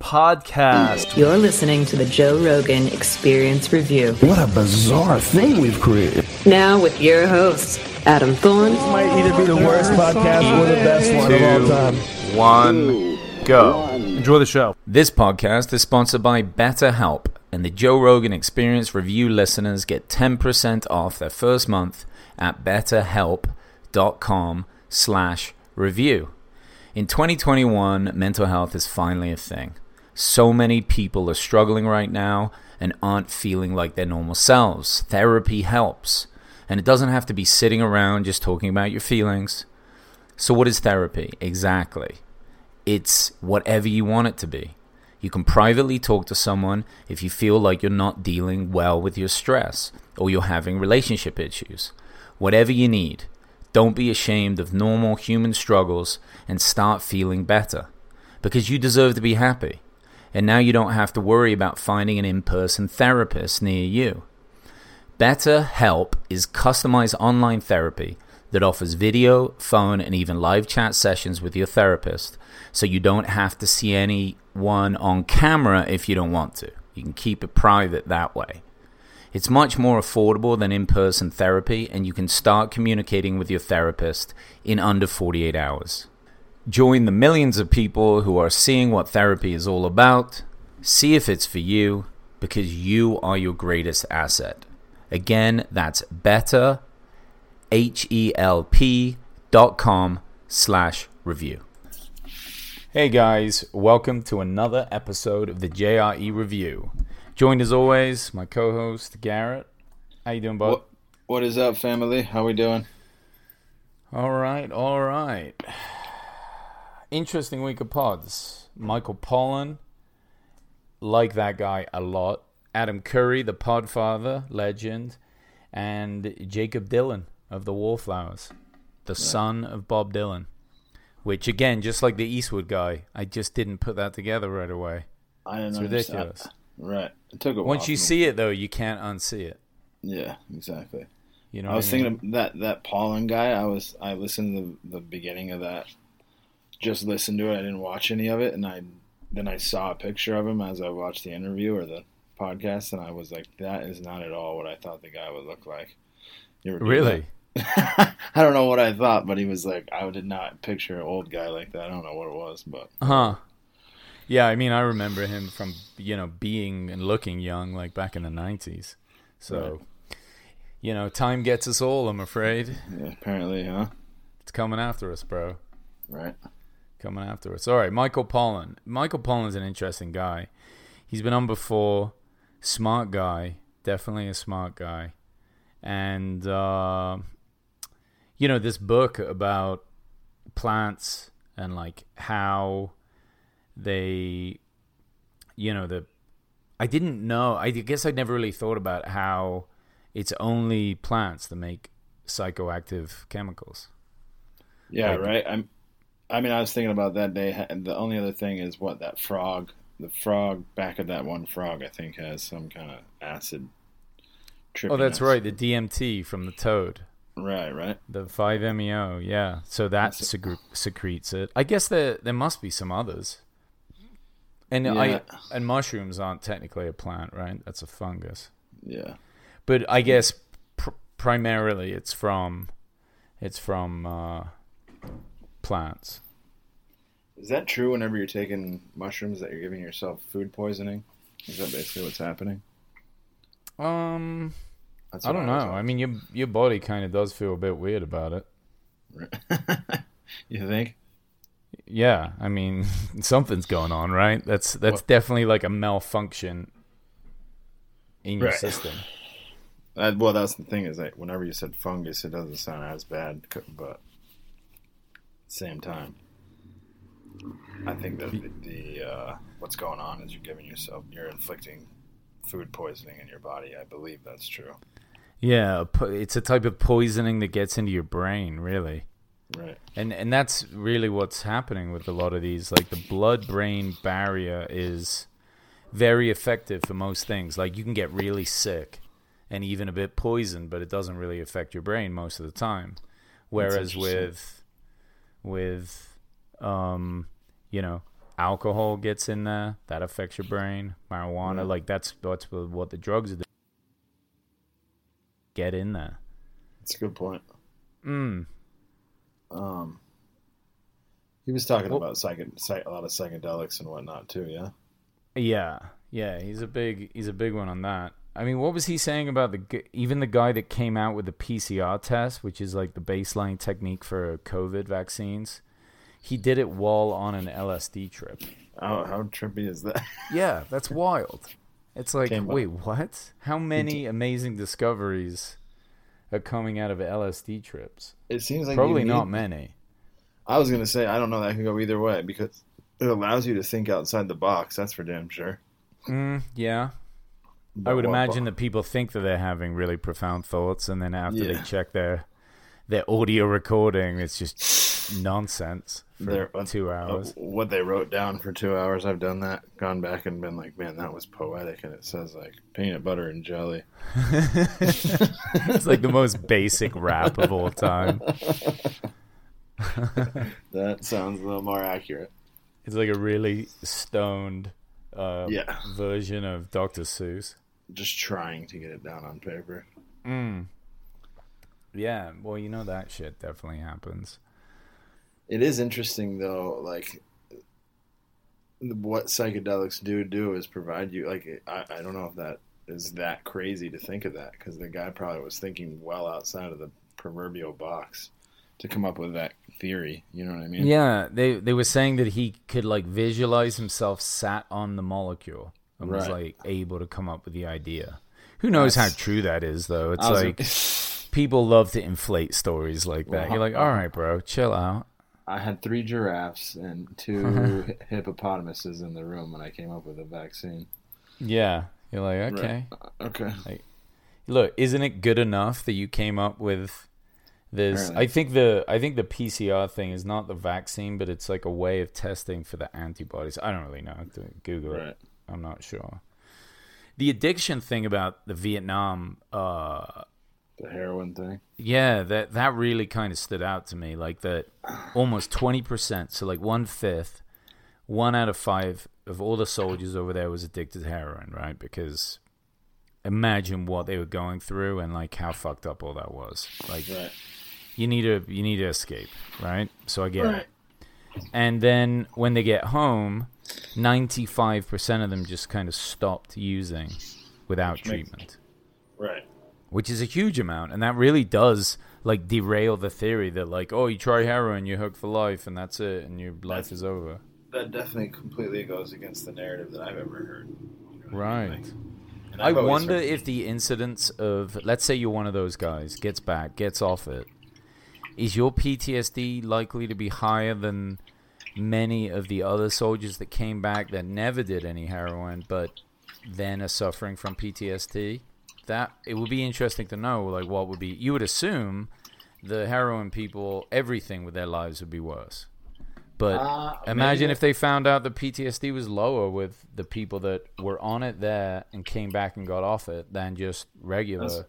Podcast. You're listening to the Joe Rogan Experience Review. What a bizarre thing we've created. Now with your host, Adam Thorne, This Might either be the worst podcast or the best one of all time. One, go. Enjoy the show. This podcast is sponsored by BetterHelp, and the Joe Rogan Experience Review listeners get 10% off their first month at betterhelp.com slash review. In 2021, mental health is finally a thing. So many people are struggling right now and aren't feeling like their normal selves. Therapy helps. And it doesn't have to be sitting around just talking about your feelings. So, what is therapy? Exactly. It's whatever you want it to be. You can privately talk to someone if you feel like you're not dealing well with your stress or you're having relationship issues. Whatever you need. Don't be ashamed of normal human struggles and start feeling better. Because you deserve to be happy. And now you don't have to worry about finding an in person therapist near you. BetterHelp is customized online therapy that offers video, phone, and even live chat sessions with your therapist, so you don't have to see anyone on camera if you don't want to. You can keep it private that way. It's much more affordable than in person therapy, and you can start communicating with your therapist in under 48 hours. Join the millions of people who are seeing what therapy is all about. See if it's for you, because you are your greatest asset. Again, that's better, H-E-L-P dot com slash review. Hey guys, welcome to another episode of the JRE Review. Joined as always, my co-host Garrett. How you doing, bud? What, what is up, family? How we doing? All right, all right. Interesting week of pods. Michael Pollan, like that guy a lot. Adam Curry, the Podfather legend, and Jacob Dylan of the Wallflowers, the son of Bob Dylan. Which again, just like the Eastwood guy, I just didn't put that together right away. I didn't It's understand. ridiculous. Right. It took a while. Once you see it, though, you can't unsee it. Yeah, exactly. You know, I was what mean? thinking of that that Pollan guy. I was I listened to the, the beginning of that. Just listened to it. I didn't watch any of it, and I then I saw a picture of him as I watched the interview or the podcast, and I was like, that is not at all what I thought the guy would look like. You ever do really. I don't know what I thought, but he was like, I did not picture an old guy like that. I don't know what it was, but Huh. Yeah, I mean, I remember him from you know being and looking young, like back in the nineties. So, you know, time gets us all. I'm afraid yeah, apparently, huh? it's coming after us, bro. Right. Coming after us. All right, Michael Pollan. Michael Pollan's an interesting guy. He's been on before. Smart guy, definitely a smart guy, and uh, you know this book about plants and like how they you know the I didn't know I guess I'd never really thought about how it's only plants that make psychoactive chemicals. Yeah, Like- right. I'm. I mean, I was thinking about that day, and the only other thing is what that frog, the frog back of that one frog, I think has some kind of acid. Oh, that's right, the DMT from the toad. Right, right. The 5-MeO, yeah. So that secretes it. I guess there there must be some others. And Yeah. I and mushrooms aren't technically a plant, right? That's a fungus. Yeah, But I guess pr- primarily it's from it's from uh, plants. is that true? Whenever you're taking mushrooms, that you're giving yourself food poisoning? Is that basically what's happening? Um, That's I don't know. was I mean, your your body kind of does feel a bit weird about it. You think? Yeah, I mean, something's going on, right? That's that's What? definitely like a malfunction in your Right. system. Uh, well, that's the thing is that whenever you said fungus, it doesn't sound as bad, but same time, I think that the, the uh, what's going on is you're giving yourself, you're inflicting food poisoning in your body. I believe that's true. Yeah, it's a type of poisoning that gets into your brain, really. Right. and and that's really what's happening with a lot of these. Like the blood brain barrier is very effective for most things. Like you can get really sick and even a bit poisoned, but it doesn't really affect your brain most of the time. Whereas with with um, you know, alcohol gets in there, that affects your brain. Marijuana, like that's that's what the drugs do. Get in there. That's a good point. Mm. Um, he was talking Well- about psych- psych- a lot of psychedelics and whatnot too. Yeah. Yeah, yeah, he's a big he's a big one on that. I mean, what was he saying about the even the guy that came out with the PCR test, which is like the baseline technique for COVID vaccines? He did it while on an LSD trip. How how trippy is that? Yeah, that's wild. It's like, Came up- wait, what? How many amazing discoveries are coming out of LSD trips? It seems like Probably need- not many. I was gonna say I don't know that could go either way because it allows you to think outside the box. That's for damn sure. Mm, yeah, I would imagine that people think that they're having really profound thoughts, and then after they check their their audio recording, it's just nonsense for They're- uh, two uh, hours. what they wrote down for two hours. I've done that. Gone back and been like, man, that was poetic. And it says like peanut butter and jelly. it's like the most basic rap of all time. That sounds a little more accurate. It's like a really stoned uh, Yeah. version of Dr. Seuss. Just trying to get it down on paper. Mm. Yeah, well, you know that shit definitely happens. It is interesting though, like what psychedelics do do is provide you like I, I don't know if that is that crazy to think of that because the guy probably was thinking well outside of the proverbial box to come up with that theory. You know what I mean? Yeah, they they were saying that he could like visualize himself sat on the molecule and was like able to come up with the idea. Who knows That's- how true that is though? It's like people love to inflate stories like that. Well, You're like, all right, bro, chill out. I had three giraffes and two hippopotamuses in the room when I came up with the vaccine. Yeah, you're like, okay. Uh, okay. Look, isn't it good enough that you came up with this? Apparently. I think the I think the PCR thing is not the vaccine, but it's like a way of testing for the antibodies. I don't really know. I have to Google Right. it. I'm not sure. The addiction thing about the Vietnam, uh, The heroin thing. yeah, that that really kind of stood out to me. Like that, almost twenty percent, so like one fifth, one out of five of all the soldiers over there was addicted to heroin, right? Because imagine what they were going through and like how fucked up all that was. Like Right. you need to you need to escape, right? So I get Right. it. And then when they get home, ninety five percent of them just kind of stopped using without Which makes- treatment Right. which is a huge amount and that really does like derail the theory that like oh you try heroin you're hooked for life and that's it and your life is over That definitely completely goes against the narrative that I've ever heard. You know what I mean? right i wonder heard- if the incidence of let's say you're one of those guys gets back gets off it is your ptsd likely to be higher than many of the other soldiers that came back that never did any heroin but then are suffering from ptsd that it would be interesting to know like what would be you would assume the heroin people everything with their lives would be worse but Uh, imagine maybe- if they found out the PTSD was lower with the people that were on it there and came back and got off it than just regular That's-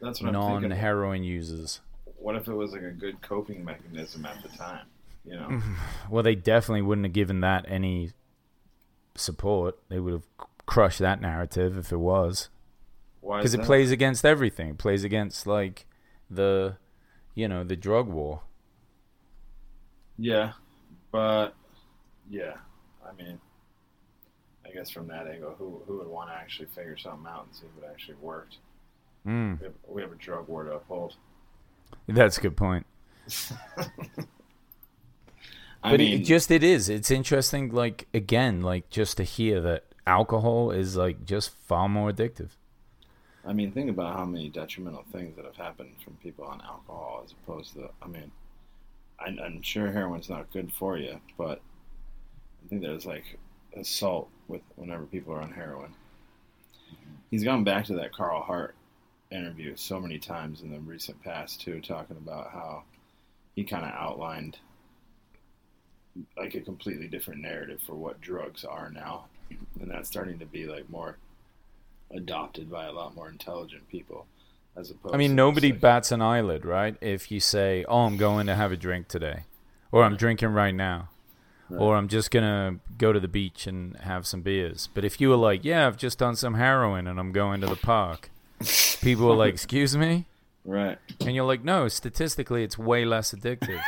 That's what I'm thinking. non-heroin users. What if it was like a good coping mechanism at the time? You know, Well, they definitely wouldn't have given that any support. They would have crushed that narrative if it was why? because it that? plays against everything. It plays against like the you know the drug war. Yeah, but yeah, I mean, I guess from that angle, who who would want to actually figure something out and see if it actually worked? Mm, We have, we have a drug war to uphold. that's a good point. I but mean, it just it is. It's interesting. Like again, like just to hear that alcohol is like just far more addictive. I mean, think about how many detrimental things that have happened from people on alcohol, as opposed to. I mean, I, I'm sure heroin's not good for you, but I think there's like assault with whenever people are on heroin. He's gone back to that Carl Hart interview so many times in the recent past too, talking about how he kind of outlined like a completely different narrative for what drugs are now, and that's starting to be like more adopted by a lot more intelligent people. As opposed I mean, nobody like, bats an eyelid, right? If you say, "Oh, I'm going to have a drink today," or "I'm drinking right now," or "I'm just gonna go to the beach and have some beers," but if you were like, "Yeah, I've just done some heroin and I'm going to the park," people are like, "Excuse me," right. and you're like, "No, statistically, it's way less addictive."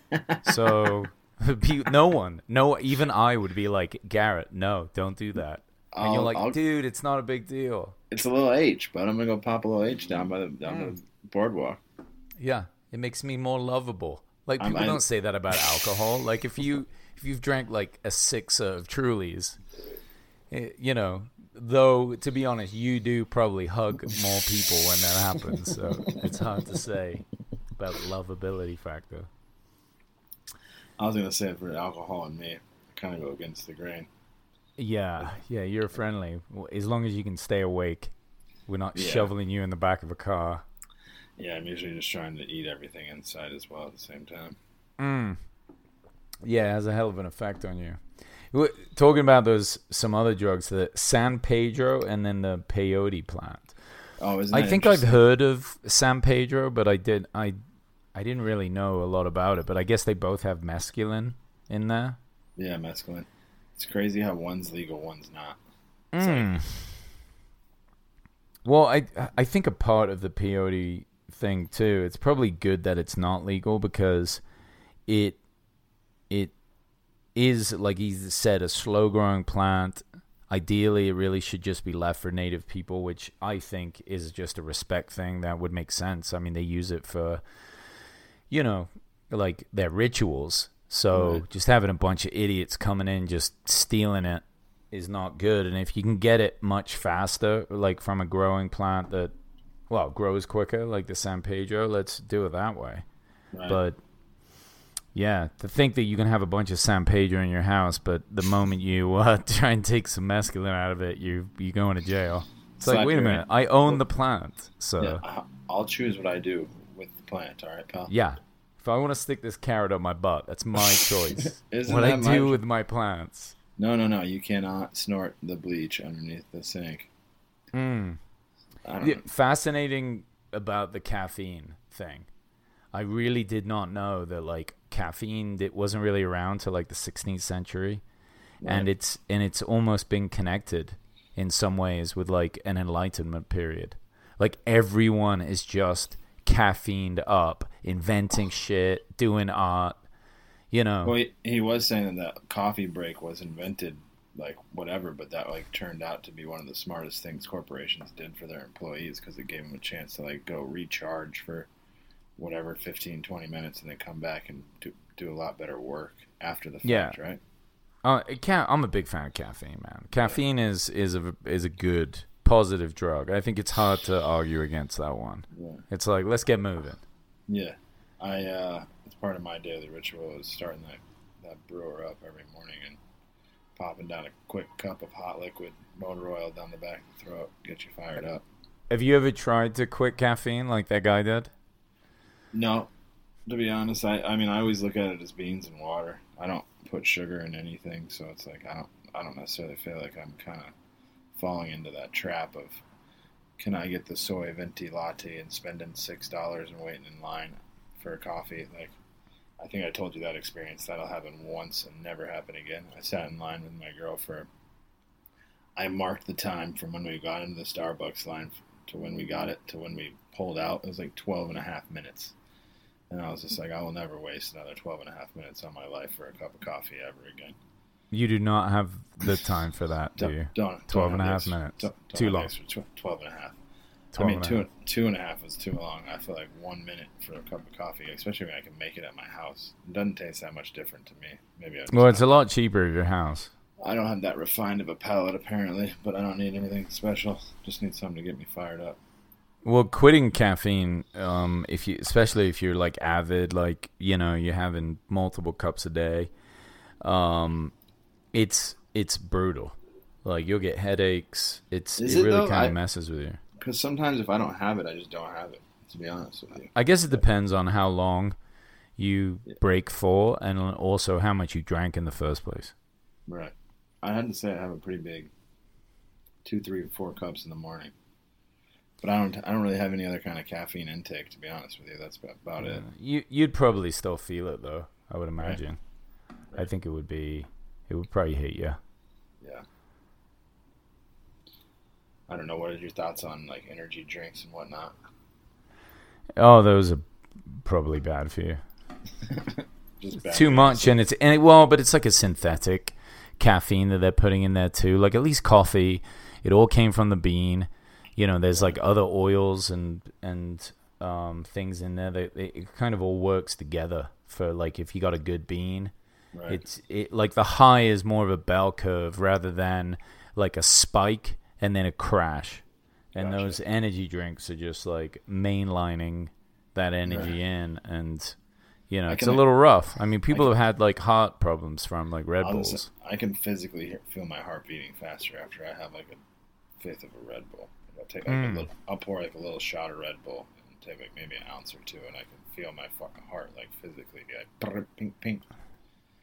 so, pe- no one, no, even I would be like, "Garrett, no, don't do that." And you're I'll- like, I'll- "Dude, it's not a big deal." It's a little H, but I'm gonna go pop a little H down by the down Mm. the boardwalk. Yeah, it makes me more lovable. Like people I- don't say that about alcohol. Like if you if you've drank like a six of Trulies, eh, you know. Though to be honest, you do probably hug more people when that happens. So it's hard to say about lovability factor. I was gonna say for alcohol and me, I kind of go against the grain. Yeah, yeah, you're friendly as long as you can stay awake. We're not Yeah. shoveling you in the back of a car. Yeah, I'm usually just trying to eat everything inside as well at the same time. Mm. Yeah, it has a hell of an effect on you. W- Talking about those some other drugs, the San Pedro and then the peyote plant. Oh, isn't I think I've heard of San Pedro, but I did I I didn't really know a lot about it. But I guess they both have mescaline in there. Yeah, mescaline. It's crazy how one's legal, one's not. Hmm. like- Well, I I think a part of the peyote thing too. It's probably good that it's not legal because it it is like he said a slow growing plant. Ideally, it really should just be left for native people, which I think is just a respect thing that would make sense. I mean, they use it for you know like their rituals. So Right. just having a bunch of idiots coming in just stealing it is not good. And if you can get it much faster, like from a growing plant that, well, grows quicker, like the San Pedro, let's do it that way. right. But yeah, to think that you can have a bunch of San Pedro in your house, but the moment you uh, try and take some mescaline out of it, you you go into jail. It's like, Slap wait a minute, I own the plant, so yeah, I'll choose what I do plant. All right, pal. yeah. If I want to stick this carrot up my butt, that's my choice. Isn't what I my- do with my plants. No, no, no. You cannot snort the bleach underneath the sink. Mm. Yeah, fascinating about the caffeine thing. I really did not know that like caffeine it wasn't really around till like the 16th century, and it's and it's almost been connected in some ways with like an enlightenment period. Like everyone is just caffeined up, inventing shit, doing art. You know, Well, he, he was saying that that coffee break was invented, like whatever, but that like turned out to be one of the smartest things corporations did for their employees because it gave them a chance to like go recharge for whatever 15, 20 minutes and then come back and do, do a lot better work after the fact, Yeah. right? Uh, ca- I'm a big fan of caffeine, man. Caffeine is is a is a good positive drug. I think it's hard to argue against that one. Yeah. It's like let's get moving. Yeah, I uh, it's part of my daily ritual is starting that that brewer up every morning and popping down a quick cup of hot liquid motor oil down the back of the throat, get you fired up. Have you ever tried to quit caffeine like that guy did? No, to be honest, I I mean I always look at it as beans and water. I don't put sugar in anything, so it's like I don't I don't necessarily feel like I'm kind of falling into that trap of can I get the soy venti latte and spending six dollars and waiting in line for a coffee? Like I think I told you that experience. That'll happen once and never happen again. I sat in line with my girl for. I marked the time from when we got into the Starbucks line to when we got it to when we pulled out. It was like 12 and a half minutes. And I was just like, I will never waste another 12 and a half minutes on my life for a cup of coffee ever again. You do not have the time for that, do you? don't, 12 don't and a half extra- minutes. don't- don't Too long. extra 12 and a half. I mean, two, two and a half was too long. I feel like one minute for a cup of coffee, especially when I can make it at my house. It doesn't taste that much different to me. Maybe Well, it's a lot cheaper at your house. I don't have that refined of a palate apparently, but I don't need anything special. Just need something to get me fired up. Well, quitting caffeine, um, if you, especially if you're like avid, like you know, you're having multiple cups a day, um, it's it's brutal. Like you'll get headaches. It's Is it it, really kind of messes with you. Because sometimes if I don't have it, I just don't have it. To be honest with you. I guess it depends on how long you break for, and also how much you drank in the first place. Right. I had to say I have a pretty big two, three, four cups in the morning. But I don't. I don't really have any other kind of caffeine intake, to be honest with you. That's about it. You you'd probably still feel it though. I would imagine. I think it would be. It would probably hit you. Yeah. I don't know. What are your thoughts on like energy drinks and whatnot? Oh, those are probably bad for you. Just bad Too much, and it's and it, well, but it's like a synthetic caffeine that they're putting in there too. Like at least coffee, it all came from the bean. You know, there's like other oils and and um, things in there that it, it kind of all works together for like if you got a good bean. Right. It's it like the high is more of a bell curve rather than like a spike and then a crash. And Gotcha. those energy drinks are just like mainlining that energy in and you know, I it's can- a little rough. I mean, people have had like heart problems from like Red I'll Bulls. I can physically hear, feel my heart beating faster after I have like a fifth of a Red Bull. I'll take like Mm. a little. I'll pour like a little shot of Red Bull and take like maybe an ounce or two, and I can feel my fucking heart like physically be like pink, pink.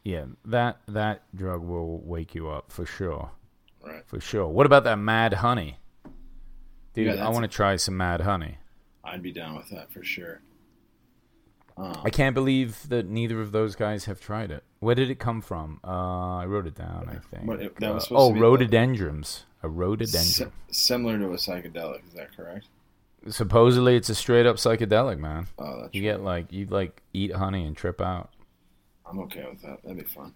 Yeah, that that drug will wake you up for sure. Right. For sure. What about that Mad Honey? Dude, Yeah, I want to try some Mad Honey. I'd be down with that for sure. Um, I can't believe that neither of those guys have tried it. Where did it come from? Uh, I wrote it down. I think. What, it- that was Uh, oh, rhododendrons. A rhododendron. si- similar to a psychedelic, is that correct? Supposedly, it's a straight up psychedelic, man. Oh, that's You get like you like eat honey and trip out. I'm okay with that. That'd be fun.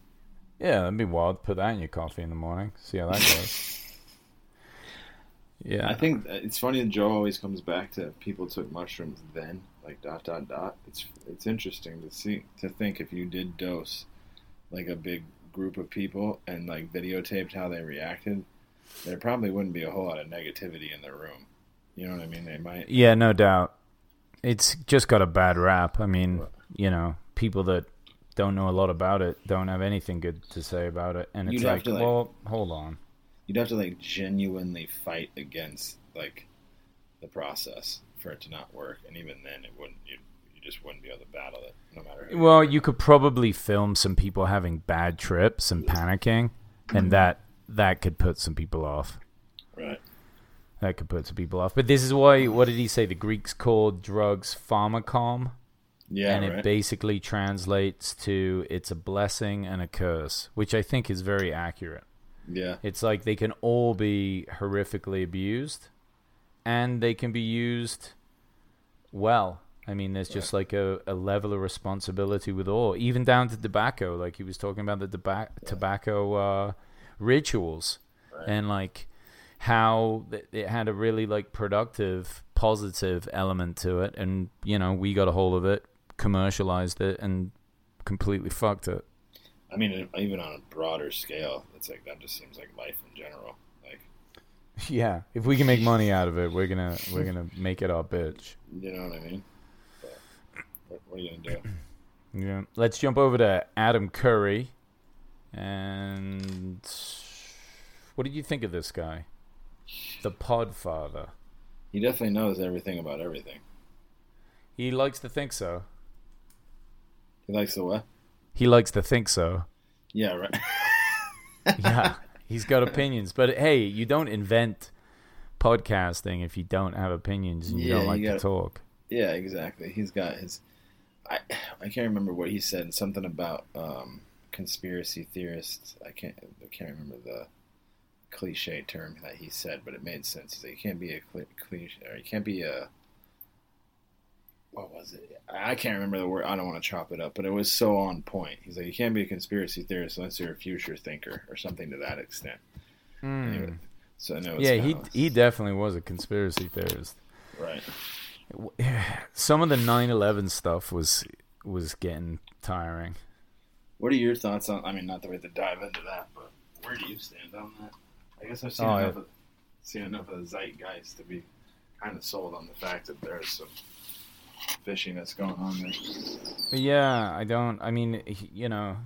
Yeah, that'd be wild. Put that in your coffee in the morning. See how that goes. yeah, I think it's funny that Joe always comes back to people took mushrooms then, like dot dot dot. It's it's interesting to see to think if you did dose like a big group of people and like videotaped how they reacted, there probably wouldn't be a whole lot of negativity in the room. You know what I mean? They might. Yeah, no doubt. It's just got a bad rap. I mean, you know, people that don't know a lot about it don't have anything good to say about it. And it's like, to, like- well, hold on. You'd have to like genuinely fight against like the process for it to not work, and even then, it wouldn't. You you just wouldn't be able to battle it, no matter. Well, you could probably film some people having bad trips and panicking, and mm-hmm. that that could put some people off. right. That could put some people off. But this is why. What did he say? The Greeks called drugs pharmakon. Yeah, and it basically translates to it's a blessing and a curse, which I think is very accurate. yeah. It's like they can all be horrifically abused, and they can be used well. I mean, there's just like a, a level of responsibility with all, even down to tobacco. Like he was talking about the toba- tobacco uh, rituals, and like how it had a really like productive, positive element to it, and you know we got a hold of it, commercialized it, and completely fucked it. I mean, even on a broader scale, it's like that just seems like life in general. Like, Yeah, if we can make money out of it, we're gonna we're gonna make it our bitch. you know what I mean? But what, what are you gonna do? Yeah. Let's jump over to Adam Curry. And what did you think of this guy? The Podfather. He definitely knows everything about everything. He likes to think so. He likes the what? He likes to think so. Yeah, right. Yeah. He's got opinions. But hey, you don't invent podcasting if you don't have opinions and you Yeah, don't you like to gotta- talk. yeah, exactly. He's got his. I I can't remember what he said. Something about um, conspiracy theorists. I can't. I can't remember the cliche term that he said, but it made sense. He's like, you can't be a cli- cliche, or you can't be a. What was it? I can't remember the word. I don't want to chop it up, but it was so on point. He's like, you can't be a conspiracy theorist unless you're a future thinker, or something to that extent. Hmm. Anyway, so I know. It's. Yeah, he he definitely was a conspiracy theorist. right. Some of the 9/11 stuff was was getting tiring. What are your thoughts on? I mean, not that we have to dive into that, but where do you stand on that? I guess I've seen Oh, enough yeah. of seen enough of the zeitgeist to be kind of sold on the fact that there's some fishiness going on there. But yeah, I don't. I mean, you know,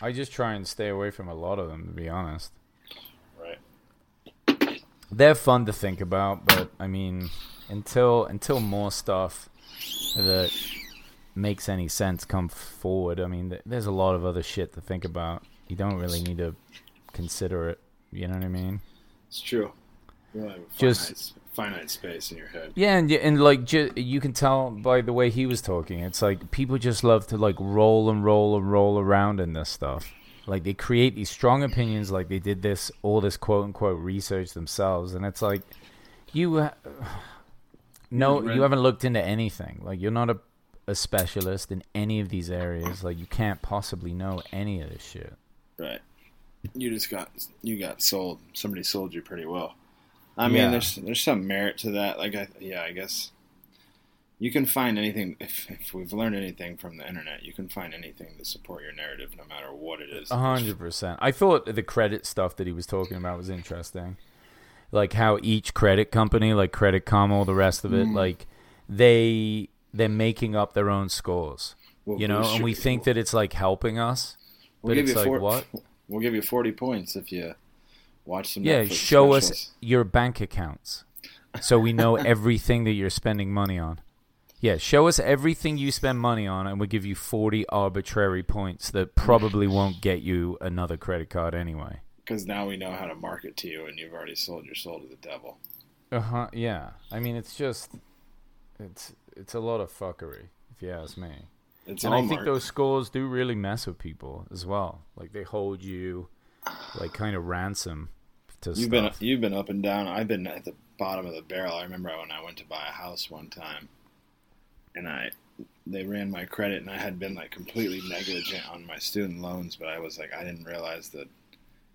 I just try and stay away from a lot of them. To be honest, Right. they're fun to think about, but I mean, until until more stuff that makes any sense come forward. I mean, there's a lot of other shit to think about. You don't really need to consider it. You know what I mean? It's true. You have a finite, Just- finite space in your head. Yeah, and and like ju- you can tell by the way he was talking, it's like people just love to like roll and roll and roll around in this stuff. Like they create these strong opinions, like they did this all this quote unquote research themselves, and it's like you ha- uh, no, you haven't looked into anything. Like you're not a a specialist in any of these areas. Like you can't possibly know any of this shit. Right. You just got you got sold. Somebody sold you pretty well. I mean, Yeah. there's there's some merit to that. Like, I yeah, I guess you can find anything. If if we've learned anything from the internet, you can find anything to support your narrative, no matter what it is. A hundred percent. I thought the credit stuff that he was talking about was interesting. Like how each credit company, like Credit Karma, all the rest of it, Mm. like they they're making up their own scores. We'll you know, and we think that it's like helping us. We'll but give it's you like, four, what? We'll give you forty points if you watch some. Yeah, Netflix show us your bank accounts so we know everything that you're spending money on. Yeah, show us everything you spend money on, and we'll give you 40 arbitrary points that probably won't get you another credit card anyway. because now we know how to market to you, and you've already sold your soul to the devil. Uh huh. Yeah. I mean, it's just, it's it's a lot of fuckery, if you ask me. It's and I think those scores do really mess with people as well. Like they hold you, like kind of ransom to You've been you've been up and down. I've been at the bottom of the barrel. I remember when I went to buy a house one time, and I they ran my credit, and I had been like completely negligent on my student loans, but I was like I didn't realize the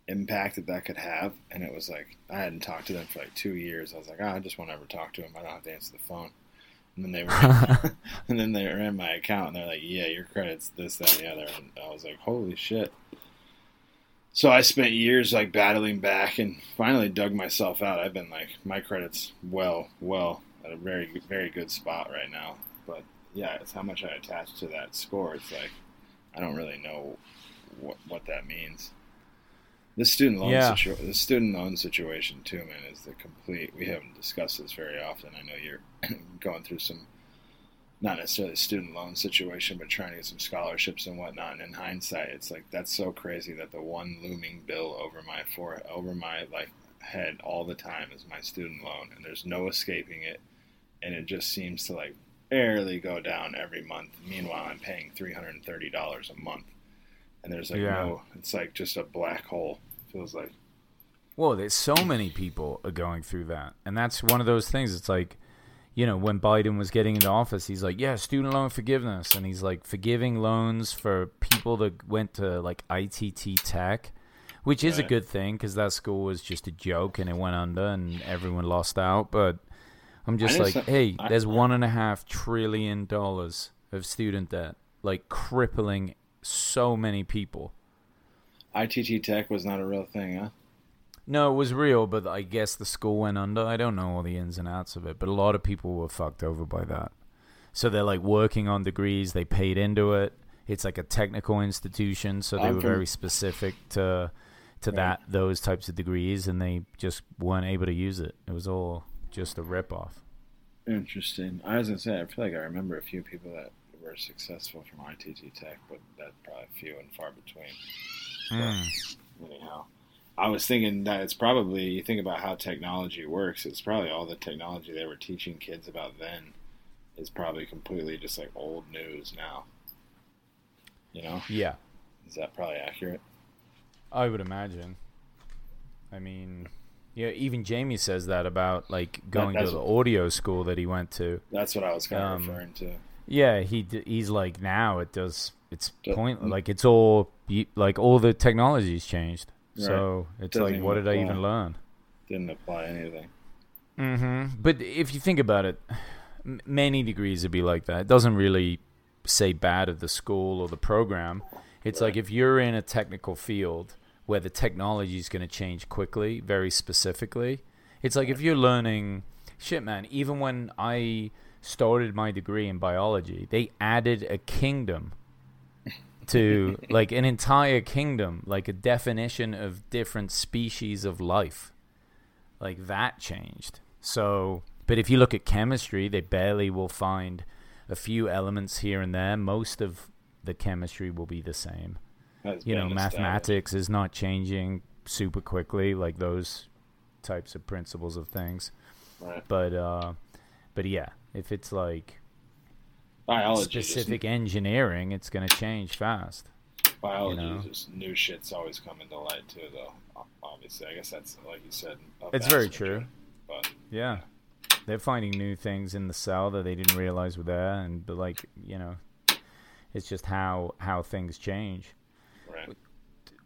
impact that that could have, and it was like I hadn't talked to them for like two years. I was like, oh, I just won't ever talk to them. I don't have to answer the phone. And then they ran, and then they ran my account, and they're like, "Yeah, your credit's this, that, and the other." And I was like, "Holy shit!" So I spent years like battling back, and finally dug myself out. I've been like, my credit's well, well at a very, very good spot right now. But yeah, it's how much I attach to that score. It's like I don't really know what what that means. The student loan Yeah. situ- the student loan situation too, man, is the complete. We haven't discussed this very often. I know you're going through some, not necessarily a student loan situation, but trying to get some scholarships and whatnot. And in hindsight, it's like that's so crazy that the one looming bill over my for over my like head all the time is my student loan, and there's no escaping it. And it just seems to like barely go down every month. Meanwhile, I'm paying three hundred and thirty dollars a month, and there's like Yeah. no. It's like just a black hole. Feels like. Well, there's so many people going through that, and that's one of those things. It's like, you know, when Biden was getting into office, he's like, "Yeah, student loan forgiveness," and he's like forgiving loans for people that went to like ITT Tech, which is a good thing because that school was just a joke and it went under and everyone lost out. But I'm just like, just- hey, I- there's one and a half trillion dollars of student debt, like crippling so many people. ITT Tech was not a real thing, huh? No, it was real, but I guess the school went under. I don't know all the ins and outs of it, but a lot of people were fucked over by that. So they're like working on degrees, they paid into it. It's like a technical institution, so they were very specific to to Right. that those types of degrees and they just weren't able to use it. It was all just a rip off. Interesting. I was gonna say, I feel like I remember a few people that were successful from ITT Tech, but that's probably few and far between. Hmm. Anyhow, I was thinking that it's probably you think about how technology works. It's probably all the technology they were teaching kids about then is probably completely just like old news now. You know, Yeah. is that probably accurate? I would imagine. I mean, yeah, even Jamie says that about like going to the what- audio school that he went to. That's what I was kind of Um, referring to. Yeah, he he's like now it does it's point like it's all like all the technology's changed. So it's Doesn't like what did I even learn? Didn't apply anything. Mm-hmm. But if you think about it, m- many degrees would be like that. It doesn't really say bad of the school or the program. It's like if you're in a technical field where the technology is going to change quickly, very specifically. It's like if you're learning shit, man. Even when I started my degree in biology, they added a kingdom to like an entire kingdom, like a definition of different species of life like that changed. So, but if you look at chemistry, they barely will find a few elements here and there. Most of the chemistry will be the same. Has You know, mathematics is not changing super quickly, like those types of principles of things. Right. But uh, but yeah, if it's like Biology, just- specific engineering, it's gonna change fast. biology, you know. just new shit's always coming to light too. Though, obviously, I guess that's like you said. It's very true. But Yeah, they're finding new things in the cell that they didn't realize were there, and but like you know, it's just how how things change. right.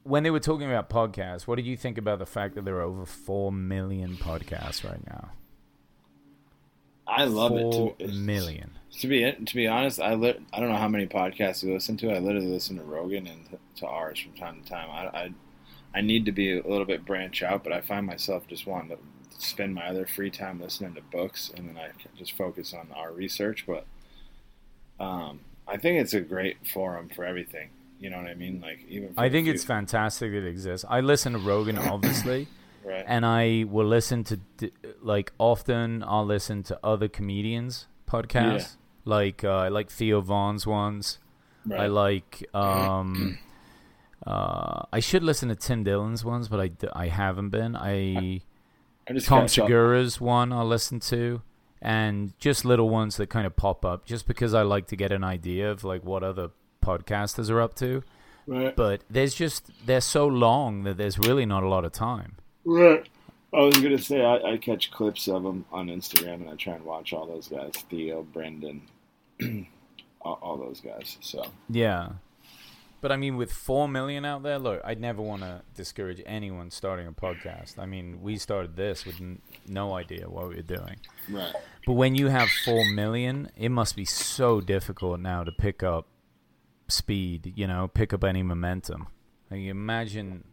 When they were talking about podcasts, what did you think about the fact that there are over four million podcasts right now? I love it. To, million. to be to be honest, I li- I don't know how many podcasts you listen to. I literally listen to Rogan and to, to ours from time to time. I, I I need to be a little bit branch out, but I find myself just wanting to spend my other free time listening to books, and then I can just focus on our research. But um, I think it's a great forum for everything. You know what I mean? Like even I think it's fantastic that it exists. I listen to Rogan, obviously. right. and I will listen to like often I'll listen to other comedians podcasts like uh, I like Theo Von's ones. right. I like um uh I should listen to Tim Dillon's ones but I, I haven't been. I Tom. Segura's one I'll listen to and just little ones that kind of pop up just because I like to get an idea of like what other podcasters are up to. Right. But there's just they're so long that there's really not a lot of time. Right. I was gonna say I, I catch clips of them on Instagram and I try and watch all those guys, Theo, Brendan, all, all those guys. So Yeah. But I mean, with four million out there, look, I'd never want to discourage anyone starting a podcast. I mean, we started this with n- no idea what we were doing. right, But when you have four million, it must be so difficult now to pick up speed, you know, pick up any momentum. Like, imagine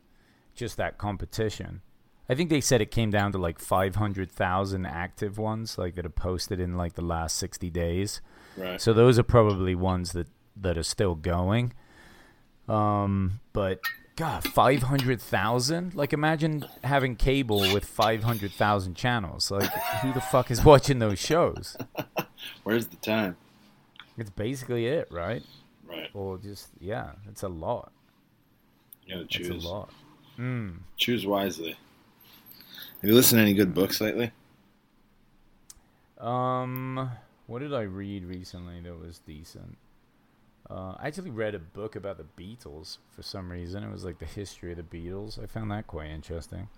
just that competition. I think they said it came down to like 500,000 active ones, like that are posted in like the last 60 days. right. So those are probably ones that that are still going. Um, but God, five hundred thousand! Like, imagine having cable with five hundred thousand channels. Like, who the fuck is watching those shows? Where's the time? It's basically it, right? Right. Or just yeah, it's a lot. You gotta choose. It's a lot. Mm. Choose wisely. Have you listened to any good books lately? Um, what did I read recently that was decent? Uh, I actually read a book about the Beatles for some reason. It was like the history of the Beatles. I found that quite interesting.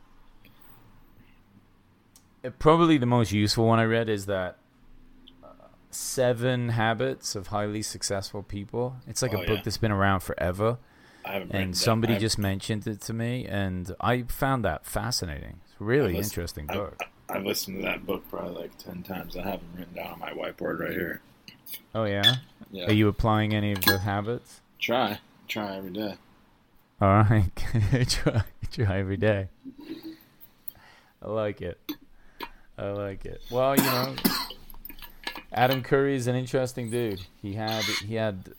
Uh, probably the most useful one I read is that uh, Seven Habits of Highly Successful People. It's like Oh, a book yeah. that's been around forever, I haven't. read and that. somebody I've- just mentioned it to me, and I found that fascinating. It's a really listened- interesting I've- book. I've listened to that book probably like ten times. I have them written down on my whiteboard right here. Oh yeah, Yeah. are you applying any of the habits? try? Try every day. All right, try try every day. I like it. I like it. Well, you know, Adam Curry is an interesting dude. He had he had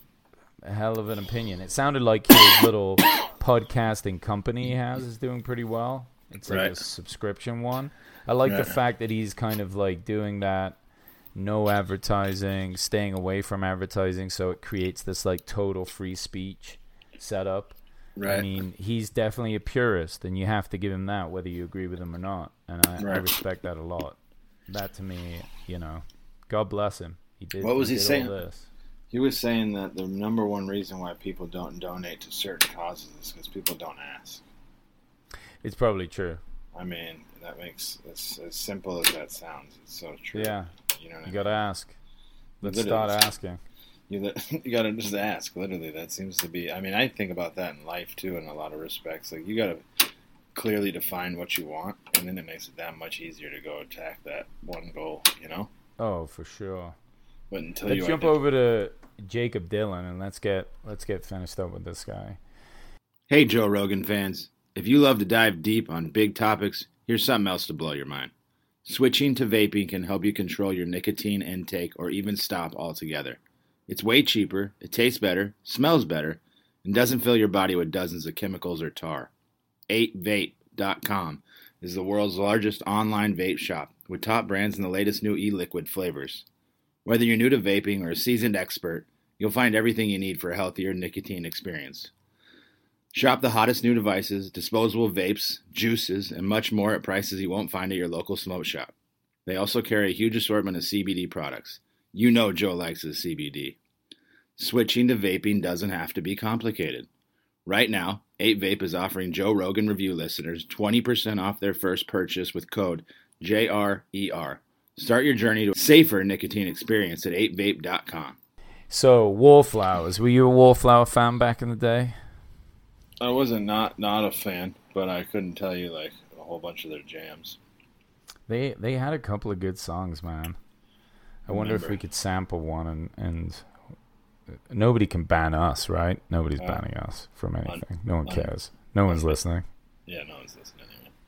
a hell of an opinion. It sounded like his little podcasting company he has is doing pretty well. It's like a subscription one. I like the fact that he's kind of like doing that no advertising, staying away from advertising so it creates this like total free speech setup. Right. I mean, he's definitely a purist, and you have to give him that, whether you agree with him or not. And I, I respect that a lot. That to me, you know, God bless him. He did. What was he all saying? He was saying that the number one reason why people don't donate to certain causes is because people don't ask. It's probably true. I mean, that makes as, as simple as that sounds. It's so true. Yeah, You know I you mean? gotta ask. Let's Literally. start asking. You, you gotta just ask. Literally, that seems to be. I mean, I think about that in life too, in a lot of respects. Like you gotta clearly define what you want, and then it makes it that much easier to go attack that one goal. You know. Oh, for sure. But until Let's you jump ident- over to Jacob Dylan and let's get let's get finished up with this guy. Hey, Joe Rogan fans. If you love to dive deep on big topics, here's something else to blow your mind. Switching to vaping can help you control your nicotine intake or even stop altogether. It's way cheaper, it tastes better, smells better, and doesn't fill your body with dozens of chemicals or tar. 8vape.com is the world's largest online vape shop with top brands and the latest new e liquid flavors. Whether you're new to vaping or a seasoned expert, you'll find everything you need for a healthier nicotine experience. Shop the hottest new devices, disposable vapes, juices, and much more at prices you won't find at your local smoke shop. They also carry a huge assortment of CBD products. You know Joe likes his CBD. Switching to vaping doesn't have to be complicated. Right now, 8Vape is offering Joe Rogan review listeners 20% off their first purchase with code JRER. Start your journey to a safer nicotine experience at 8vape.com. So, Wallflowers. Were you a Wallflower fan back in the day? I wasn't not not a fan, but I couldn't tell you like a whole bunch of their jams. They they had a couple of good songs, man. I wonder if we could sample one and and nobody can ban us, right? Nobody's Uh, banning us from anything. No one un- cares. No one's listening. Yeah, no one's listening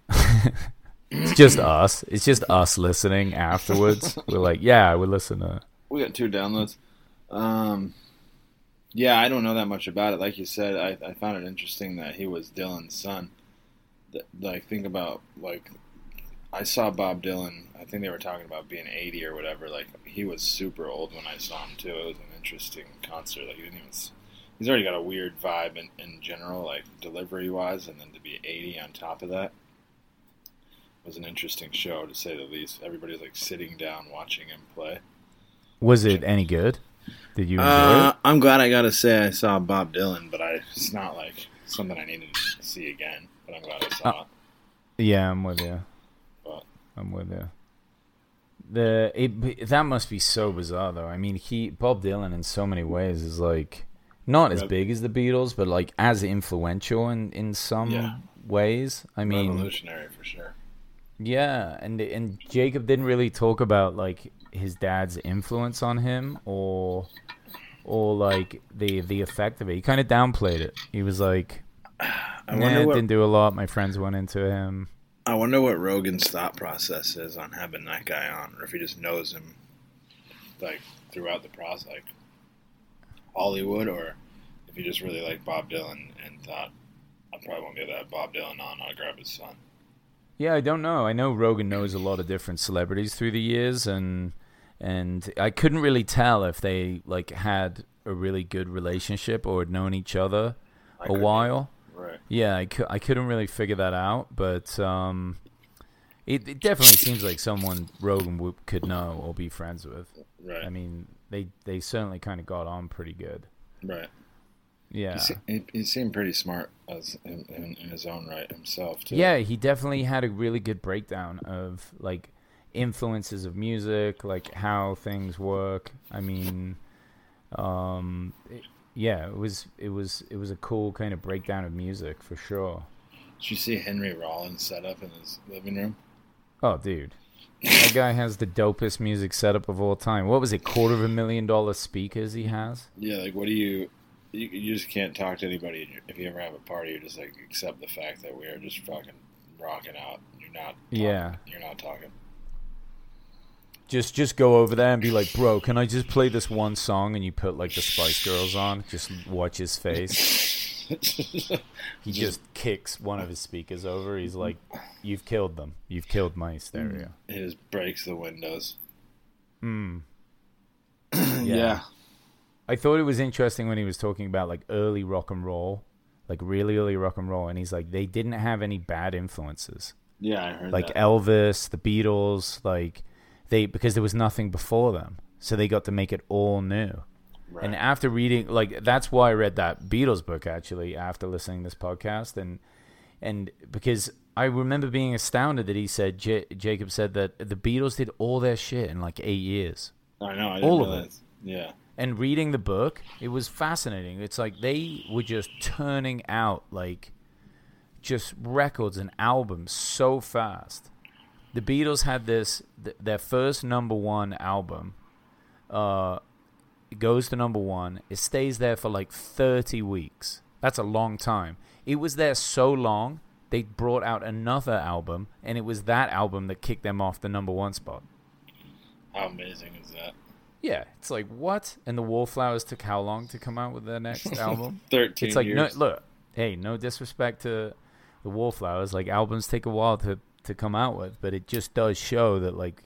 anyway. It's just us. It's just us listening afterwards. We're like, yeah, we listen to. We got two downloads. Um, yeah, I don't know that much about it. Like you said, I, I found it interesting that he was Dylan's son. Like, think about like I saw Bob Dylan. I think they were talking about being eighty or whatever. Like, he was super old when I saw him too. It was an interesting concert. Like, he didn't even. He's already got a weird vibe in, in general, like delivery wise, and then to be eighty on top of that was an interesting show to say the least. Everybody's like sitting down watching him play. Was it any good? Did you enjoy Uh, it? I'm glad I got to say I saw Bob Dylan, but I it's not like something I needed to see again. But I'm glad I saw it. Yeah, I'm with you. But I'm with you. The it that must be so bizarre though. I mean, he Bob Dylan in so many ways is like not as big as the Beatles, but like as influential in in some Yeah. ways. I mean, revolutionary for sure. Yeah, and and Jacob didn't really talk about like his dad's influence on him or or like the the effect of it. He kind of downplayed it. He was like, I "Nah, wonder what didn't do a lot. My friends went into him." I wonder what Rogan's thought process is on having that guy on, or if he just knows him like throughout the process, like Hollywood, or if he just really liked Bob Dylan and thought I probably won't get that Bob Dylan on. I'll grab his son. Yeah, I don't know. I know Rogan knows a lot of different celebrities through the years, and and I couldn't really tell if they like had a really good relationship or had known each other I a while. Right. Yeah, I, cou- I couldn't really figure that out, but um, it, it definitely seems like someone Rogan w- could know or be friends with. Right. I mean, they they certainly kind of got on pretty good. right. Yeah. He, he seemed pretty smart as in, in, in his own right himself too. Yeah, he definitely had a really good breakdown of like influences of music, like how things work. I mean, um, it- yeah, it was it was it was a cool kind of breakdown of music for sure. Did you see Henry Rollins set up in his living room? Oh, dude, that guy has the dopest music setup of all time. What was it? Quarter of a million dollar speakers he has. Yeah, like what do you? You, you just can't talk to anybody if you ever have a party. You just like accept the fact that we are just fucking rocking out. You're not. Talking, Yeah. You're not talking. Just just go over there and be like, bro, can I just play this one song? And you put like the Spice Girls on. Just watch his face. He just kicks one of his speakers over. He's like, "You've killed them. You've killed my stereo." He just breaks the windows. Hmm. Yeah. I thought it was interesting when he was talking about like early rock and roll, like really early rock and roll, and he's like, they didn't have any bad influences, Yeah, I heard that. like that. Elvis, the Beatles, like they because there was nothing before them, so they got to make it all new. Right. And after reading, like that's why I read that Beatles book actually after listening to this podcast, and and because I remember being astounded that he said J- Jacob said that the Beatles did all their shit in like eight years. I know. I didn't all of it. Yeah. And reading the book, it was fascinating. It's like they were just turning out like just records and albums so fast. The Beatles had this th- their first number one album. Uh, it goes to number one. It stays there for like thirty weeks. That's a long time. It was there so long they brought out another album, and it was that album that kicked them off the number one spot. How amazing is that? Yeah, it's like what? And the Wallflowers took how long to come out with their next album? Thirteen. it's like years. no look, hey, no disrespect to the Wallflowers, like albums take a while to to come out with, but it just does show that like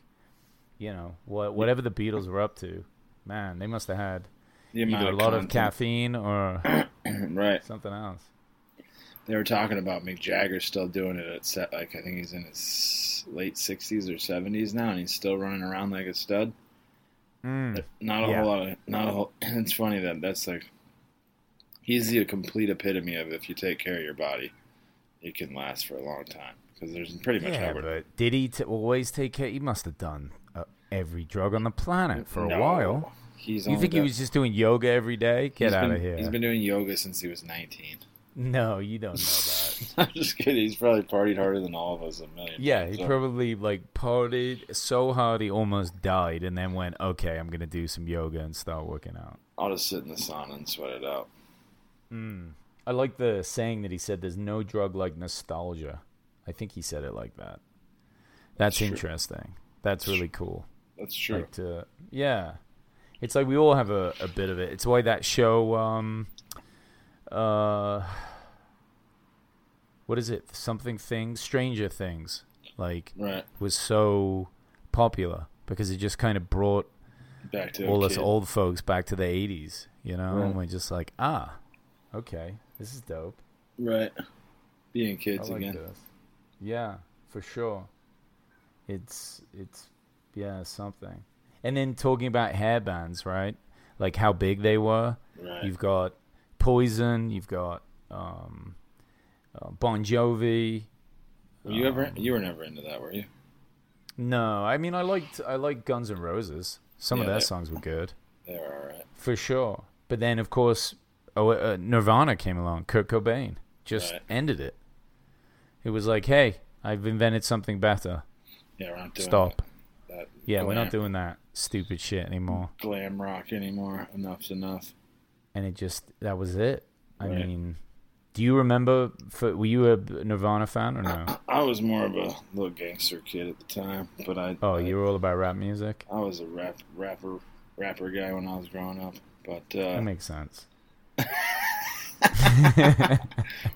you know, what whatever the Beatles were up to, man, they must have had The either a lot of caffeine or right. something else. They were talking about Mick Jagger still doing it at set. Like I think he's in his late sixties or seventies now, and he's still running around like a stud. Mm. Not a Yeah. whole lot of. Not a whole. It's funny that that's like. He's the complete epitome of if you take care of your body, it can last for a long time because there's pretty much Yeah, but did he t- always take care? He must have done uh, every drug on the planet for a while. He's You think he was just doing yoga every day? Get he's out been- of here! He's been doing yoga since he was 19. No, you don't know that. I'm just kidding. He's probably partied harder than all of us a million. yeah, times. he So- probably like partied so hard he almost died, and then went, "Okay, I'm gonna do some yoga and start working out." I'll just sit in the sun and sweat it out. I like the saying that he said, "There's no drug like nostalgia." I think he said it like that. That's Sure. interesting. That's really cool. That's true. Like to, yeah, it's like we all have a, a bit of it. It's why that show, um, uh, what is it? Something things, Stranger Things, like right. was so popular because it just kind of brought Back to all us kid. old folks back to the '80s, you know, Right. and we're just like, ah, okay, this is dope. Right. Being kids like again. this. Yeah, for sure. It's it's yeah something. And then talking about hair bands, right? Like how big they were. Right. You've got Poison. You've got um, uh, Bon Jovi. Were you ever? um, You were never into that, were you? No, I mean I liked I liked Guns N' Roses. Some of their songs were good They were all right. for sure. But then of course, oh, uh, Nirvana came along. Kurt Cobain just Right. ended it. It was like, hey, I've invented something better. Yeah, we're not doing Stop. That Yeah, we're not doing that stupid shit anymore. glam rock anymore. Enough's enough. And it just that was it. I Right. mean, do you remember? For, were you a Nirvana fan or no? I was more of a little gangster kid at the time, but I. Oh, I, you were all about rap music. I was a rap rapper rapper guy when I was growing up. But uh, That makes sense.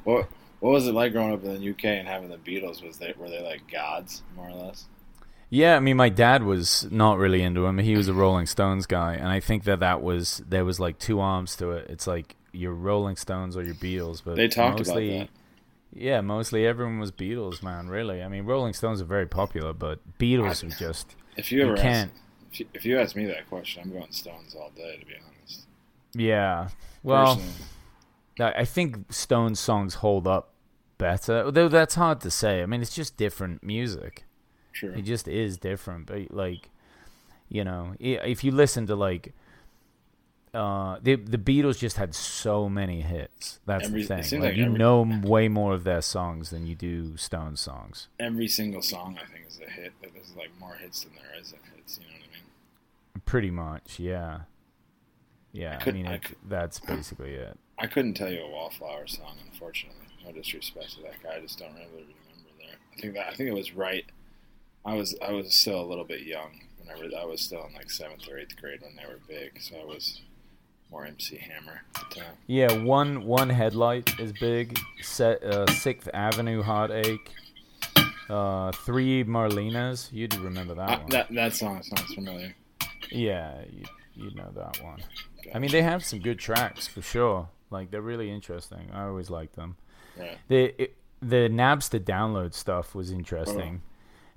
what what was it like growing up in the UK and having the Beatles? Was they were they like gods more or less? Yeah, I mean, my dad was not really into him. He was a Rolling Stones guy, and I think that that was there was like two arms to it. It's like your Rolling Stones or your Beatles, but They talked about mostly, that. Yeah, mostly everyone was Beatles, man. Really, I mean, Rolling Stones are very popular, but Beatles I- are just If you you ever can't. ask, if you, if you ask me that question, I'm going Stones all day. To be honest, Yeah, well, Personally. I I think Stones songs hold up better, though that's hard to say. I mean, it's just different music. Sure. It just is different. But like, you know, if you listen to like, uh, the the Beatles just had so many hits. That's Every- the thing. Like, like you every- know way more of their songs than you do Stones songs. Every single song I think is a hit. But There's like more hits than there is hits. You know what I mean? Pretty much, yeah. Yeah, I I, mean, I it, could- that's basically it. I couldn't tell you a Wallflower song, unfortunately. No disrespect to that guy, I just don't really remember there. I think that I think it was right. I was I was still a little bit young whenever I was still in like seventh or eighth grade when they were big, so I was more MC Hammer at the time. Yeah, one one headlight is big. Set uh, Sixth Avenue Heartache. Uh, three Marlenas. You'd remember that Uh, one. that that song sounds familiar. Yeah, you you know that one. I mean, they have some good tracks for sure. Like they're really interesting. I always like them. Right. The it, the Napster download stuff was interesting.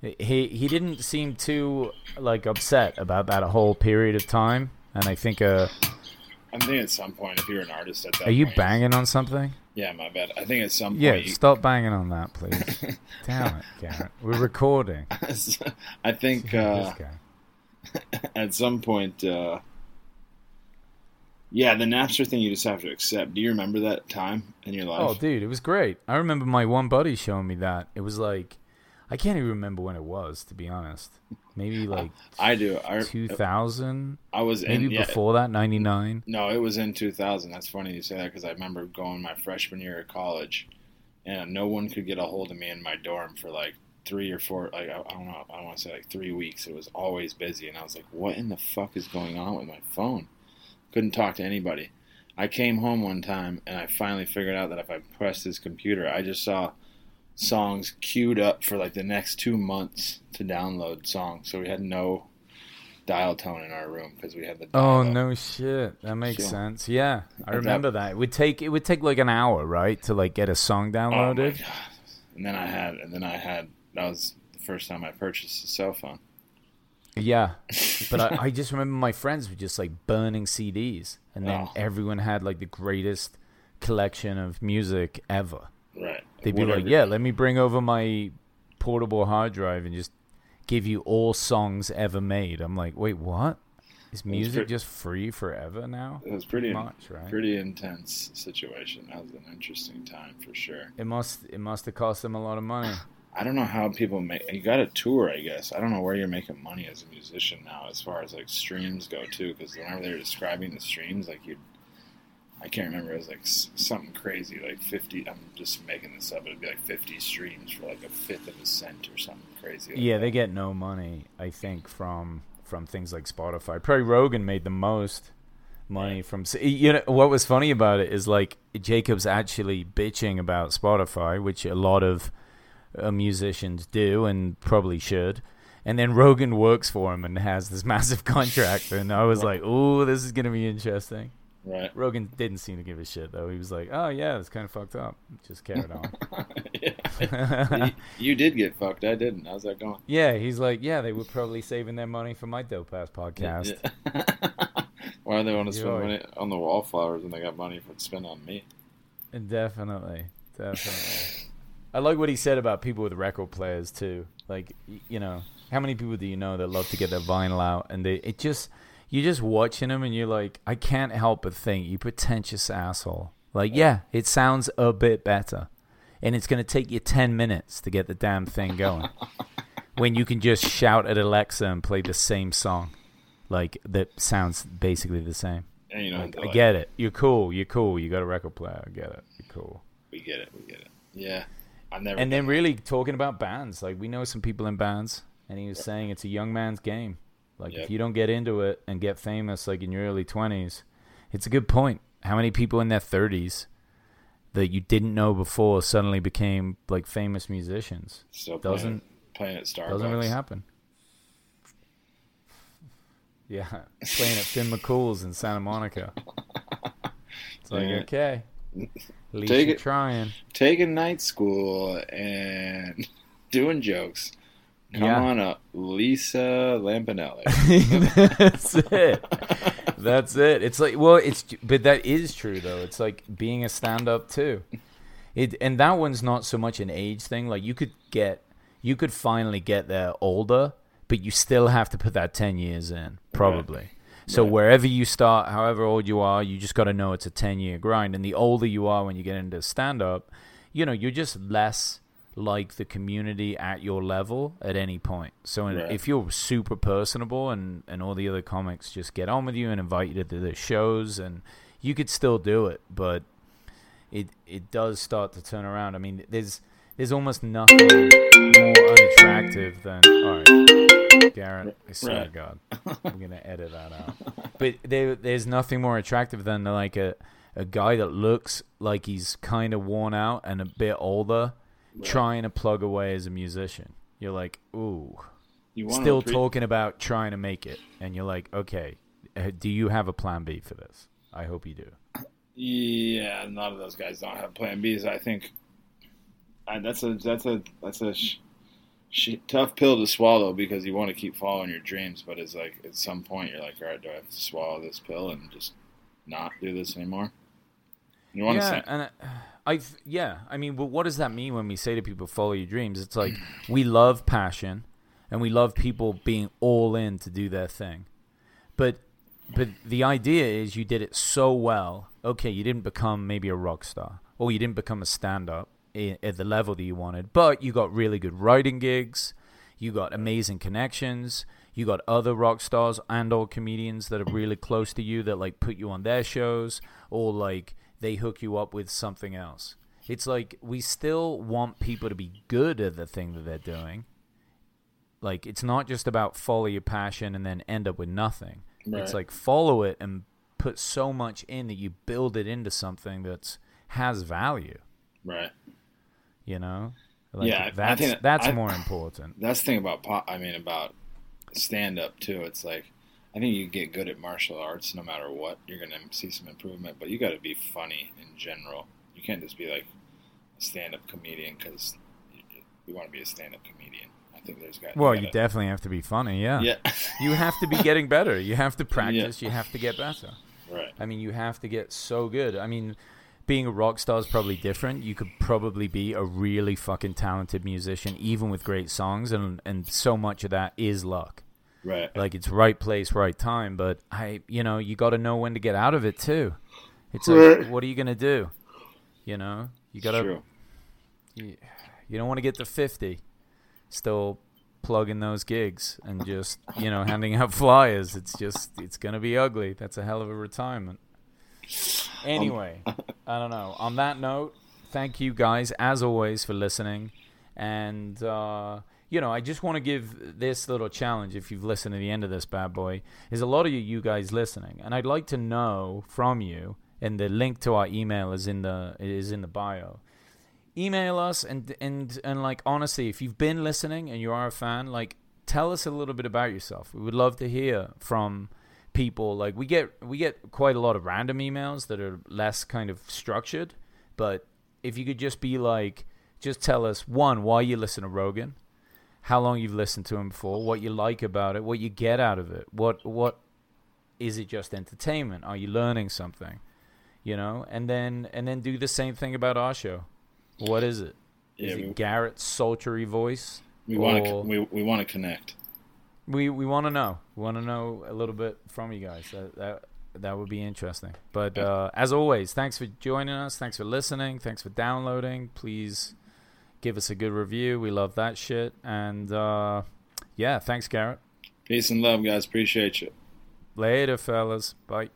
He he didn't seem too like upset about that whole period of time. And I think uh, I think at some point, if you're an artist at that, are you point- banging on something? Yeah, my bad. I think at some Yeah, point, you- stop banging on that, please. Damn it, Garrett. We're recording. I think uh, at some point, uh, yeah, the Napster thing you just have to accept. Do you remember that time in your life? Oh, dude, it was great. I remember my one buddy showing me that. It was like, I can't even remember when it was, to be honest. Maybe like I do. I, uh, 2000, I was maybe in, yeah, before that, 99. No, it was in 2000. That's funny you say that because I remember going my freshman year of college, and no one could get a hold of me in my dorm for like three or four. Like I, I don't know. I want to say like three weeks. It was always busy, and I was like, "What in the fuck is going on with my phone?" Couldn't talk to anybody. I came home one time, and I finally figured out that if I pressed this computer, I just saw songs queued up for like the next two months to download songs. So we had no dial tone in our room because we had the. Oh no shit. That makes sense. Yeah. I remember that. It would take it would take like an hour, right? To like get a song Oh downloaded. god! And then I had, and then I had. That was the first time I purchased a cell phone. Yeah, but I, I just remember my friends were just like burning CDs, and then Oh. everyone had like the greatest collection of music ever. Right. They'd be Whatever. like, "Yeah, let me bring over my portable hard drive and just give you all songs ever made." I'm like, "Wait, what? Is music pretty- just free forever now?" It was pretty much, right? Pretty intense situation. That was an interesting time for sure. It must it must have cost them a lot of money. I don't know how people make. You got a tour, I guess. I don't know where you're making money as a musician now, as far as like streams go too. Because whenever they're describing the streams, like you, I can't remember. It was like something crazy, like fifty. I'm just making this up. It'd be like fifty streams for like a fifth of a cent or something crazy. Like Yeah, that. they get no money, I think, from from things like Spotify. Probably Rogan made the most money from. You know what was funny about it is like Jacob's actually bitching about Spotify, which a lot of uh, musicians do and probably should. And then Rogan works for him and has this massive contract, and I was like, "Oh, this is gonna be interesting." Right. Rogan didn't seem to give a shit though. He was like, "Oh yeah, it's kind of fucked up." Just carried on. yeah. you, did get fucked. I didn't. How's that going? Yeah, he's like, yeah, they were probably saving their money for my dope ass podcast. Yeah. Why do they want to spend You're money on the wallflowers when they got money for to spend on me? Definitely, definitely. I like what he said about people with record players too. Like, you know, how many people do you know that love to get their vinyl out and they it just you're just watching them and you're like, I can't help but think you pretentious asshole. Like, yeah, it sounds a bit better, and it's gonna take you ten minutes to get the damn thing going. when you can just shout at Alexa and play the same song, like that sounds basically the same. And you know, Like, I like, get it. You're cool. You're cool. You got a record player. I get it. You're cool. We get it. We get it. Yeah. I've never. And then really talking about bands, like we know some people in bands, and he was saying it's a young man's game. Like Yep. if you don't get into it and get famous, like in your early twenties, it's a good point. How many people in their thirties that you didn't know before suddenly became like famous musicians? still doesn't- playing, playing at Starbucks. Doesn't really happen. Yeah, playing at Finn McCool's in Santa Monica. It's like Yeah. okay, at least Take you're it- trying. Taking night school and doing jokes. Come Yeah. on up, Lisa Lampanelli. That's it. That's it. It's like well, it's but that is true though. It's like being a stand-up too. It and that one's not so much an age thing. Like you could get, you could finally get there older, but you still have to put that ten years in probably. So Right. wherever you start, however old you are, you just got to know it's a ten-year grind. And the older you are when you get into stand-up, you know you're just less like the community at your level at any point. So Right. if you're super personable and and all the other comics just get on with you and invite you to the shows and you could still do it, but it it does start to turn around. I mean, there's there's almost nothing more unattractive than all right, Garrett. I swear to Right. God, I'm gonna edit that out. But there there's nothing more attractive than like a a guy that looks like he's kind of worn out and a bit older, trying to plug away as a musician. You're like, ooh, You still talking about trying to make it, and you're like, okay, uh, do you have a plan B for this? I hope you do. Yeah, none of those guys don't have Plan Bs. I think I, that's a that's a that's a sh- sh- tough pill to swallow because you want to keep following your dreams, but it's like at some point you're like, all right, do I have to swallow this pill and just not do this anymore? You want to yeah, say? and I, I, yeah, I mean, but what does that mean when we say to people, "Follow your dreams"? It's like we love passion, and we love people being all in to do their thing, but, but the idea is you did it so well. Okay, you didn't become maybe a rock star, or you didn't become a stand-up at the level that you wanted, but you got really good writing gigs, you got amazing connections. You got other rock stars and or comedians that are really close to you that like put you on their shows or like they hook you up with something else. It's like we still want people to be good at the thing that they're doing. Like it's not just about follow your passion and then end up with nothing. It's like follow it and put so much in that you build it into something that's has value, right. you know? Like Yeah, that's think that- that's I- more important. That's the thing about pop. I mean, about stand up too. It's like I think you get good at martial arts no matter what. You're gonna see some improvement, but you got to be funny in general. You can't just be like a stand-up comedian because you want to be a stand-up comedian. I think there's got. Well, you you gotta- definitely have to be funny. Yeah. Yeah. you have to be getting better. You have to practice. You have to get better. right. I mean, you have to get so good. I mean, being a rock star is probably different. You could probably be a really fucking talented musician, even with great songs, and and so much of that is luck. Right. Like it's right place, right time. But I, you know, you got to know when to get out of it too. It's like, what are you gonna do? You know, you gotta. True. You, you don't want to get to fifty, still plugging those gigs and just you know handing out flyers. It's just it's gonna be ugly. That's a hell of a retirement. Anyway, I don't know. On that note, thank you guys as always for listening, and uh, you know I just want to give this little challenge. If you've listened to the end of this bad boy, is a lot of you you guys listening, and I'd like to know from you. And the link to our email is in the is in the bio email us and and and like honestly if you've been listening and you are a fan like tell us a little bit about yourself we would love to hear from people like we get we get quite a lot of random emails that are less kind of structured but if you could just be like just tell us one why you listen to Rogan how long you've listened to him for, what you like about it what you get out of it what what is it just entertainment are you learning something you know and then and then do the same thing about our show what is it? Is Yeah, it Garrett's sultry voice? We want to we, we want to connect. We we want to know. We want to know a little bit from you guys. That that that would be interesting. But uh, as always, thanks for joining us. Thanks for listening. Thanks for downloading. Please give us a good review. We love that shit. And uh, yeah, thanks, Garrett. Peace and love, guys. Appreciate you. Later, fellas. Bye.